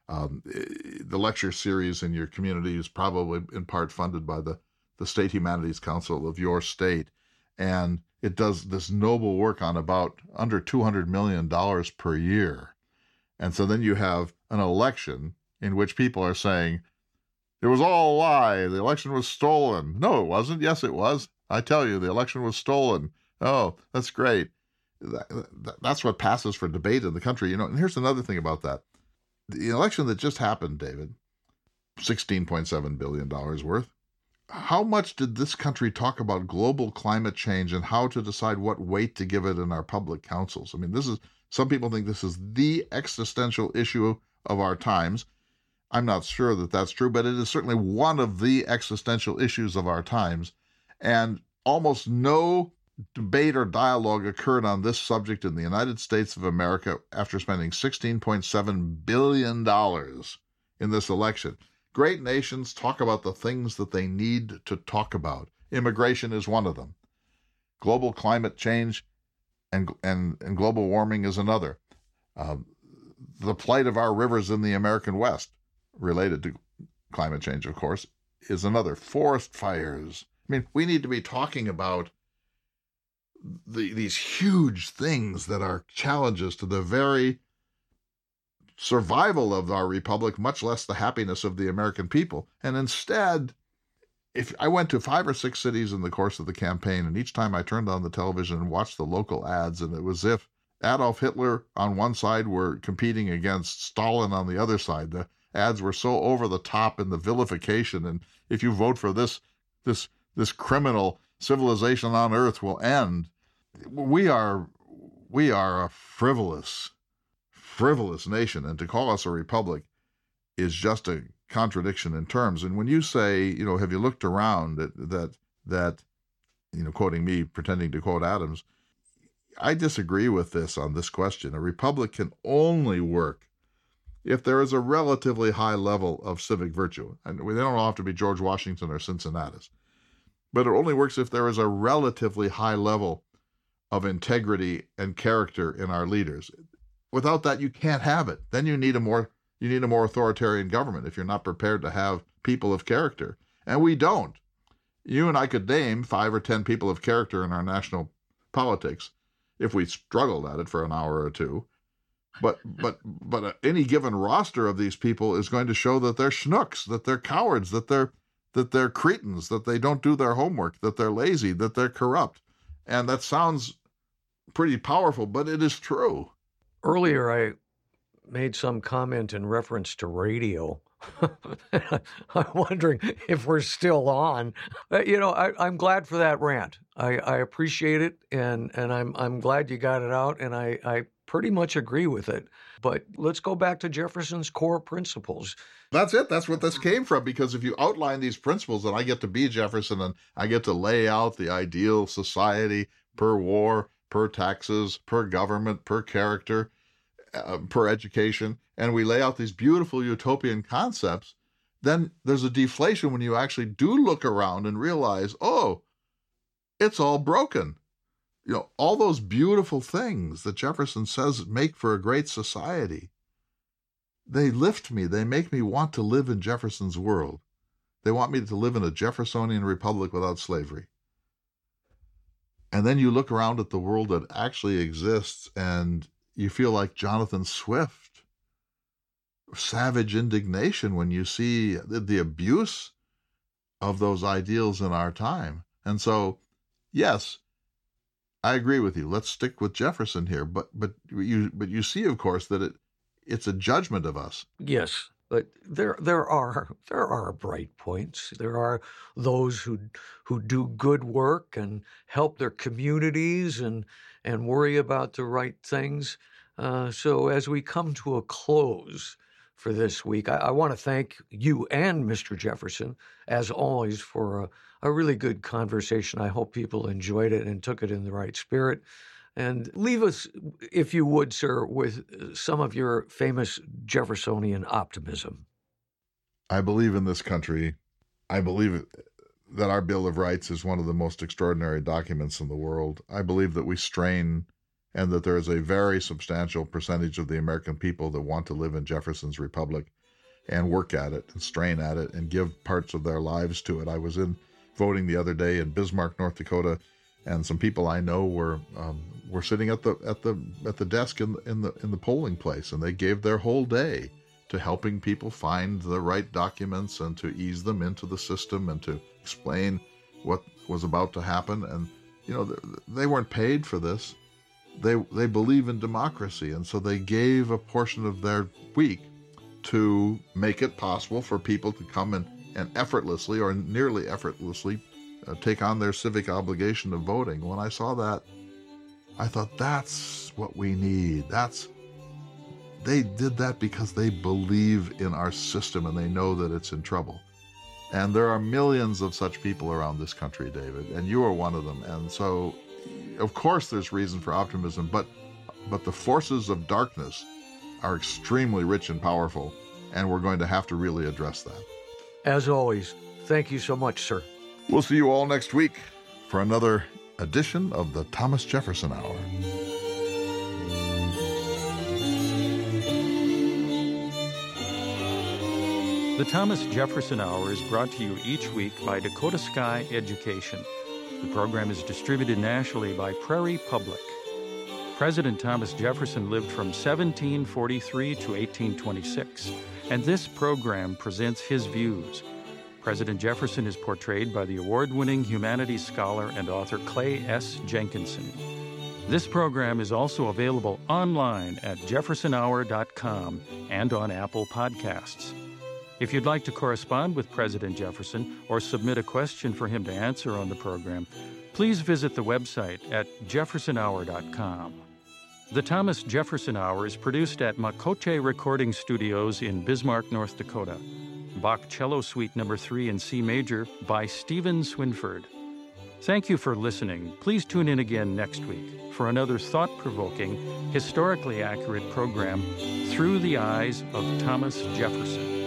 Um, the lecture series in your community is probably in part funded by the the State Humanities Council of your state. And it does this noble work on about under $200 million per year. And so then you have an election in which people are saying, it was all a lie. The election was stolen. No, it wasn't. Yes, it was. I tell you, the election was stolen. Oh, that's great. That, that, that's what passes for debate in the country. You know, and here's another thing about that. The election that just happened, David, $16.7 billion worth, how much did this country talk about global climate change and how to decide what weight to give it in our public councils? I mean, this is some people think this is the existential issue of our times. I'm not sure that that's true, but it is certainly one of the existential issues of our times. And almost no debate or dialogue occurred on this subject in the United States of America after spending $16.7 billion in this election. Great nations talk about the things that they need to talk about. Immigration is one of them. Global climate change and, and, and global warming is another. Uh, the plight of our rivers in the American West, related to climate change, of course, is another. Forest fires. I mean, we need to be talking about the, these huge things that are challenges to the very survival of our republic, much less the happiness of the American people. And instead, if I went to five or six cities in the course of the campaign, and each time I turned on the television and watched the local ads, and it was as if Adolf Hitler on one side were competing against Stalin on the other side. The ads were so over the top in the vilification, and if you vote for this, this, this criminal, civilization on earth will end. We are, we are a frivolous frivolous nation, and to call us a republic is just a contradiction in terms. And when you say, you know, have you looked around that that that, you know, quoting me, pretending to quote Adams, I disagree with this on this question. A republic can only work if there is a relatively high level of civic virtue. And they don't all have to be George Washington or Cincinnatus. But it only works if there is a relatively high level of integrity and character in our leaders. Without that, you can't have it. Then you need a more you need a more authoritarian government if you're not prepared to have people of character. And we don't. You and I could name five or ten people of character in our national politics if we struggled at it for an hour or two. But but but uh, any given roster of these people is going to show that they're schnooks, that they're cowards, that they're that they're cretins, that they don't do their homework, that they're lazy, that they're corrupt. And that sounds pretty powerful, but it is true.
Earlier, I made some comment in reference to radio. I'm wondering if we're still on. Uh, you know, I, am glad for that rant. I, I, appreciate it, and and I'm I'm glad you got it out, and I I pretty much agree with it. but let's go back to Jefferson's core principles.
That's it. That's what this came from. Because if you outline these principles, and I get to be Jefferson and I get to lay out the ideal society per war, per taxes, per government, per character, uh, per education, and we lay out these beautiful utopian concepts, then there's a deflation when you actually do look around and realize, oh, it's all broken. You know, all those beautiful things that Jefferson says make for a great society, they lift me. They make me want to live in Jefferson's world. They want me to live in a Jeffersonian republic without slavery. And then you look around at the world that actually exists and you feel like Jonathan Swift. Savage indignation when you see the, the abuse of those ideals in our time. And so, yes, I agree with you. Let's stick with Jefferson here, but but you but you see, of course, that it it's a judgment of us.
Yes, but there there are there are bright points. There are those who who do good work and help their communities and and worry about the right things. Uh, so as we come to a close for this week, I, I want to thank you and Mr. Jefferson, as always, for a, a really good conversation. I hope people enjoyed it and took it in the right spirit. And leave us, if you would, sir, with uh, some of your famous Jeffersonian optimism.
I believe in this country. I believe that our Bill of Rights is one of the most extraordinary documents in the world. I believe that we strain and that there is a very substantial percentage of the American people that want to live in Jefferson's Republic and work at it and strain at it and give parts of their lives to it. I was in voting the other day in Bismarck, North Dakota, and some people I know were um, were sitting at the at the at the desk in the, in the in the polling place, and they gave their whole day to helping people find the right documents and to ease them into the system and to explain what was about to happen. And you know, they weren't paid for this. They they believe in democracy, and so they gave a portion of their week to make it possible for people to come and, and effortlessly or nearly effortlessly uh, take on their civic obligation of voting. When I saw that, I thought that's what we need. That's they did that because they believe in our system and they know that it's in trouble. And there are millions of such people around this country, David, and you are one of them. And so, of course, there's reason for optimism, but but the forces of darkness are extremely rich and powerful, and we're going to have to really address that.
As always, thank you so much, sir.
We'll see you all next week for another edition of the Thomas Jefferson Hour.
The Thomas Jefferson Hour is brought to you each week by Dakota Sky Education. The program is distributed nationally by Prairie Public. President Thomas Jefferson lived from 1743 to 1826, and this program presents his views. President Jefferson is portrayed by the award winning humanities scholar and author Clay S. Jenkinson. This program is also available online at jeffersonhour.com and on Apple Podcasts. If you'd like to correspond with President Jefferson or submit a question for him to answer on the program, please visit the website at jeffersonhour.com. The Thomas Jefferson Hour is produced at Makoche Recording Studios in Bismarck, North Dakota. Bach Cello Suite Number 3 in C Major by Stephen Swinford. Thank you for listening. Please tune in again next week for another thought provoking, historically accurate program through the eyes of Thomas Jefferson.